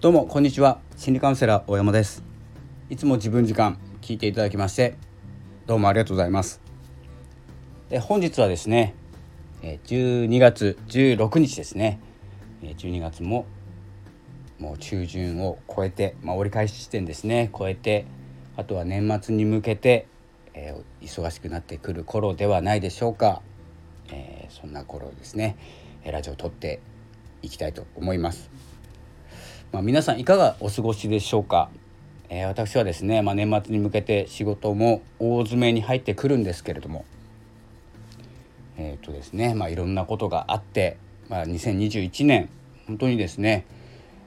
どうもこんにちは。心理カウンセラー大山です。いつも自分時間聞いていただきましてどうもありがとうございます。で本日はですね12月16日ですね。12月ももう中旬を超えて、まあ、折り返し地点ですね。超えてあとは年末に向けて、えー、忙しくなってくる頃ではないでしょうか、えー、そんな頃ですね。ラジオを撮っていきたいと思います。まあ、皆さんいかがお過ごしでしょうか、えー、私はですね、まあ、年末に向けて仕事も大詰めに入ってくるんですけれどもえっ、ー、とですね、まあ、いろんなことがあって、まあ、2021年本当にですね、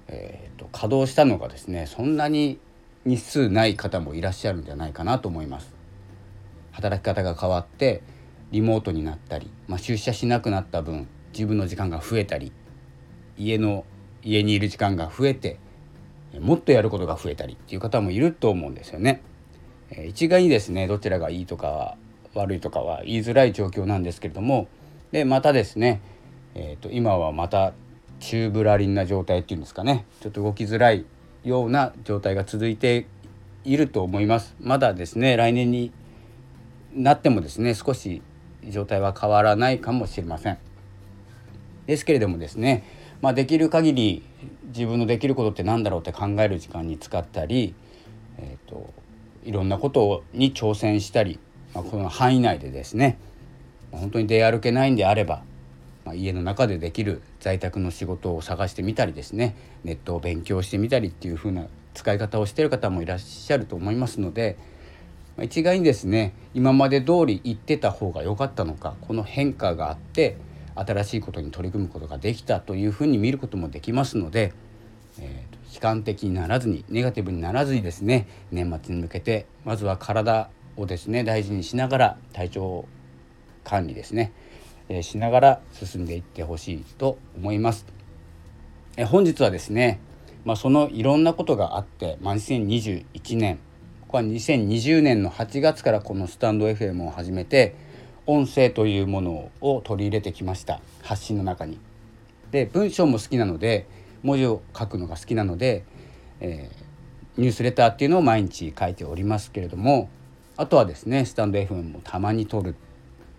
えーと、稼働したのがですねそんなに日数ない方もいらっしゃるんじゃないかなと思います。働き方が変わってリモートになったり、まあ、出社しなくなった分自分の時間が増えたり家の家にいる時間が増えてもっとやることが増えたりっていう方もいると思うんですよね。一概にですねどちらがいいとか悪いとかは言いづらい状況なんですけれどもでまたですね、えーと、今はまた宙ぶらりんな状態っていうんですかねちょっと動きづらいような状態が続いていると思いますまだですね来年になってもですね少し状態は変わらないかもしれませんですけれどもですねまあ、できる限り自分のできることって何だろうって考える時間に使ったり、えーと、いろんなことに挑戦したり、まあ、この範囲内でですね本当に出歩けないんであれば、まあ、家の中でできる在宅の仕事を探してみたりですねネットを勉強してみたりっていう風な使い方をしてる方もいらっしゃると思いますので、まあ、一概にですね今まで通り言ってた方が良かったのかこの変化があって新しいことに取り組むことができたというふうに見ることもできますので、えー、悲観的にならずにネガティブにならずにですね年末に向けてまずは体をですね大事にしながら体調管理ですね、えー、しながら進んでいってほしいと思います。えー、本日はですね、まあ、そのいろんなことがあって、まあ、2021年ここは2020年の8月からこのスタンド FM を始めて音声というものを取り入れてきました発信の中に。で文章も好きなので文字を書くのが好きなので、えー、ニュースレターっていうのを毎日書いておりますけれどもあとはですねスタンド FM もたまに撮る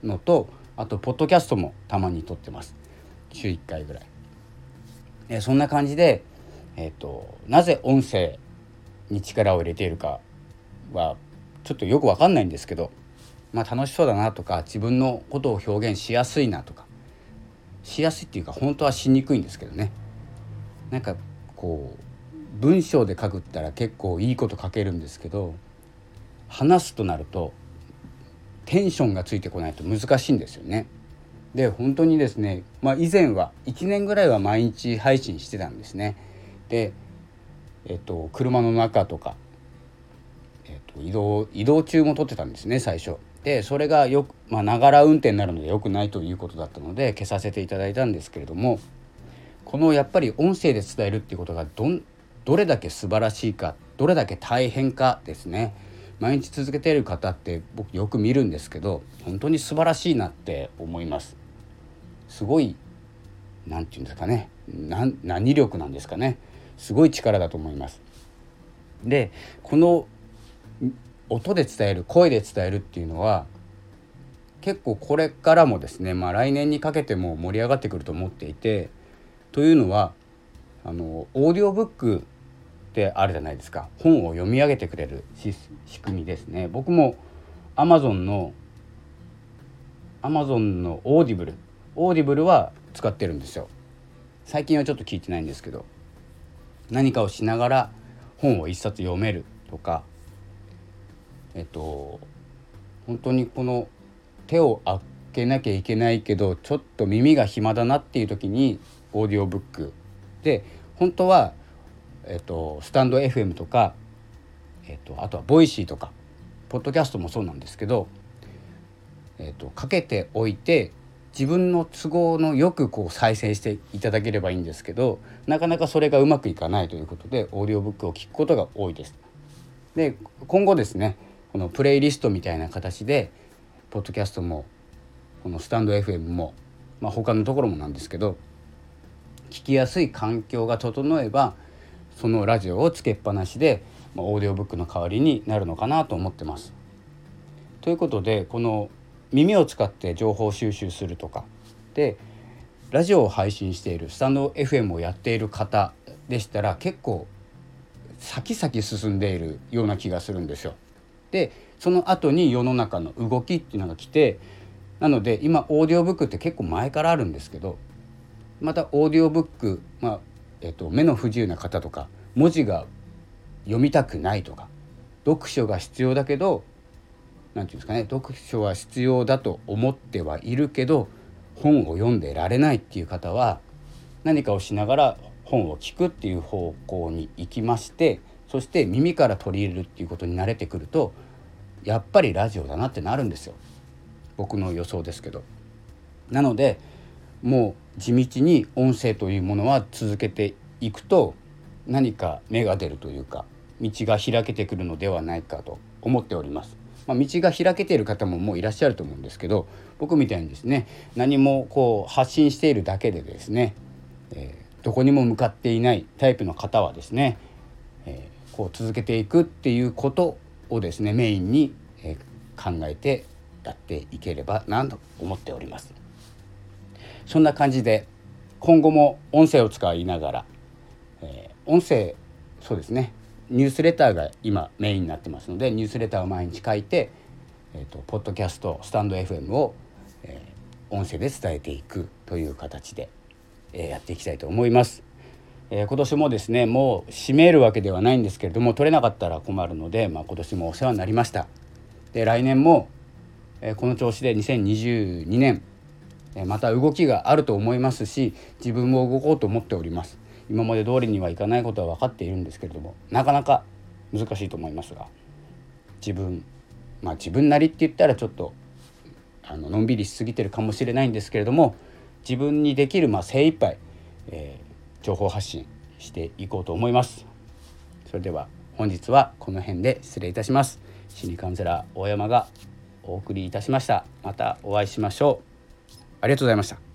のとあとポッドキャストもたまに撮ってます週1回ぐらい。えー、そんな感じで、えーと、なぜ音声に力を入れているかはちょっとよく分かんないんですけどまあ、楽しそうだなとか自分のことを表現しやすいなとかしやすいっていうか本当はしにくいんですけどねなんかこう文章で書くったら結構いいこと書けるんですけど話すとなるとテンションがついてこないと難しいんですよね。で本当にですね、まあ、以前は1年ぐらいは毎日配信してたんですね。で、えっと、車の中とか、えっと、移動移動中も撮ってたんですね最初。でそれがよくまながら運転になるので良くないということだったので消させていただいたんですけれどもこのやっぱり音声で伝えるっていうことがどんどれだけ素晴らしいかどれだけ大変かですね。毎日続けている方って僕よく見るんですけど本当に素晴らしいなって思います。すごい何て言うんですかね。何力なんですかね。すごい力だと思います。でこの音で伝える声で伝えるっていうのは結構これからもですね、まあ、来年にかけても盛り上がってくると思っていてというのはあのオーディオブックってあるじゃないですか。本を読み上げてくれる仕組みですね。僕も Amazon の Amazon のオーディブルオーディブルは使ってるんですよ。最近はちょっと聞いてないんですけど何かをしながら本を一冊読めるとかえっと本当にこの手を開けなきゃいけないけどちょっと耳が暇だなっていう時にオーディオブックで本当は、えっと、スタンド FM とか、えっと、あとはボイシーとかポッドキャストもそうなんですけど、えっと、かけておいて自分の都合のよくこう再生していただければいいんですけどなかなかそれがうまくいかないということでオーディオブックを聞くことが多いです。で今後ですねこのプレイリストみたいな形でポッドキャストもこのスタンド FM も、まあ、他のところもなんですけど聞きやすい環境が整えばそのラジオをつけっぱなしで、まあ、オーディオブックの代わりになるのかなと思ってます。ということでこの耳を使って情報収集するとかでラジオを配信しているスタンド FM をやっている方でしたら結構先々進んでいるような気がするんですよ。でその後に世の中の動きっていうのが来てなので今オーディオブックって結構前からあるんですけどまたオーディオブック、まあえっと、目の不自由な方とか文字が読みたくないとか読書が必要だけど何て言うんですかね読書は必要だと思ってはいるけど本を読んでられないっていう方は何かをしながら本を聞くっていう方向に行きましてそして耳から取り入れるっていうことに慣れてくるとやっぱりラジオだなってなるんですよ僕の予想ですけど。なのでもう地道に音声というものは続けていくと何か芽が出るというか道が開けてくるのではないかと思っております。まあ、道が開けている方ももういらっしゃると思うんですけど僕みたいにですね何もこう発信しているだけでですね、えー、どこにも向かっていないタイプの方はですね、えー、こう続けていくっていうことをですねメインに、え、考えてやっていければなと思っております。そんな感じで今後も音声を使いながら、えー、音声そうですねニュースレターが今メインになってますのでニュースレターを毎日書いて、えーと、ポッドキャストスタンド FM を、えー、音声で伝えていくという形で、えー、やっていきたいと思います。えー、今年もですねもう締めるわけではないんですけれども取れなかったら困るので、まあ、今年もお世話になりました。で来年も、えー、この調子で2022年、えー、また動きがあると思いますし自分も動こうと思っております。今まで通りにはいかないことは分かっているんですけれどもなかなか難しいと思いますが自分まあ自分なりって言ったらちょっとあののんびりしすぎてるかもしれないんですけれども自分にできるまあ精一杯、えー、情報発信していこうと思います。それでは本日はこの辺で失礼いたします。心理カウンセラー大山がお送りいたしました。またお会いしましょう。ありがとうございました。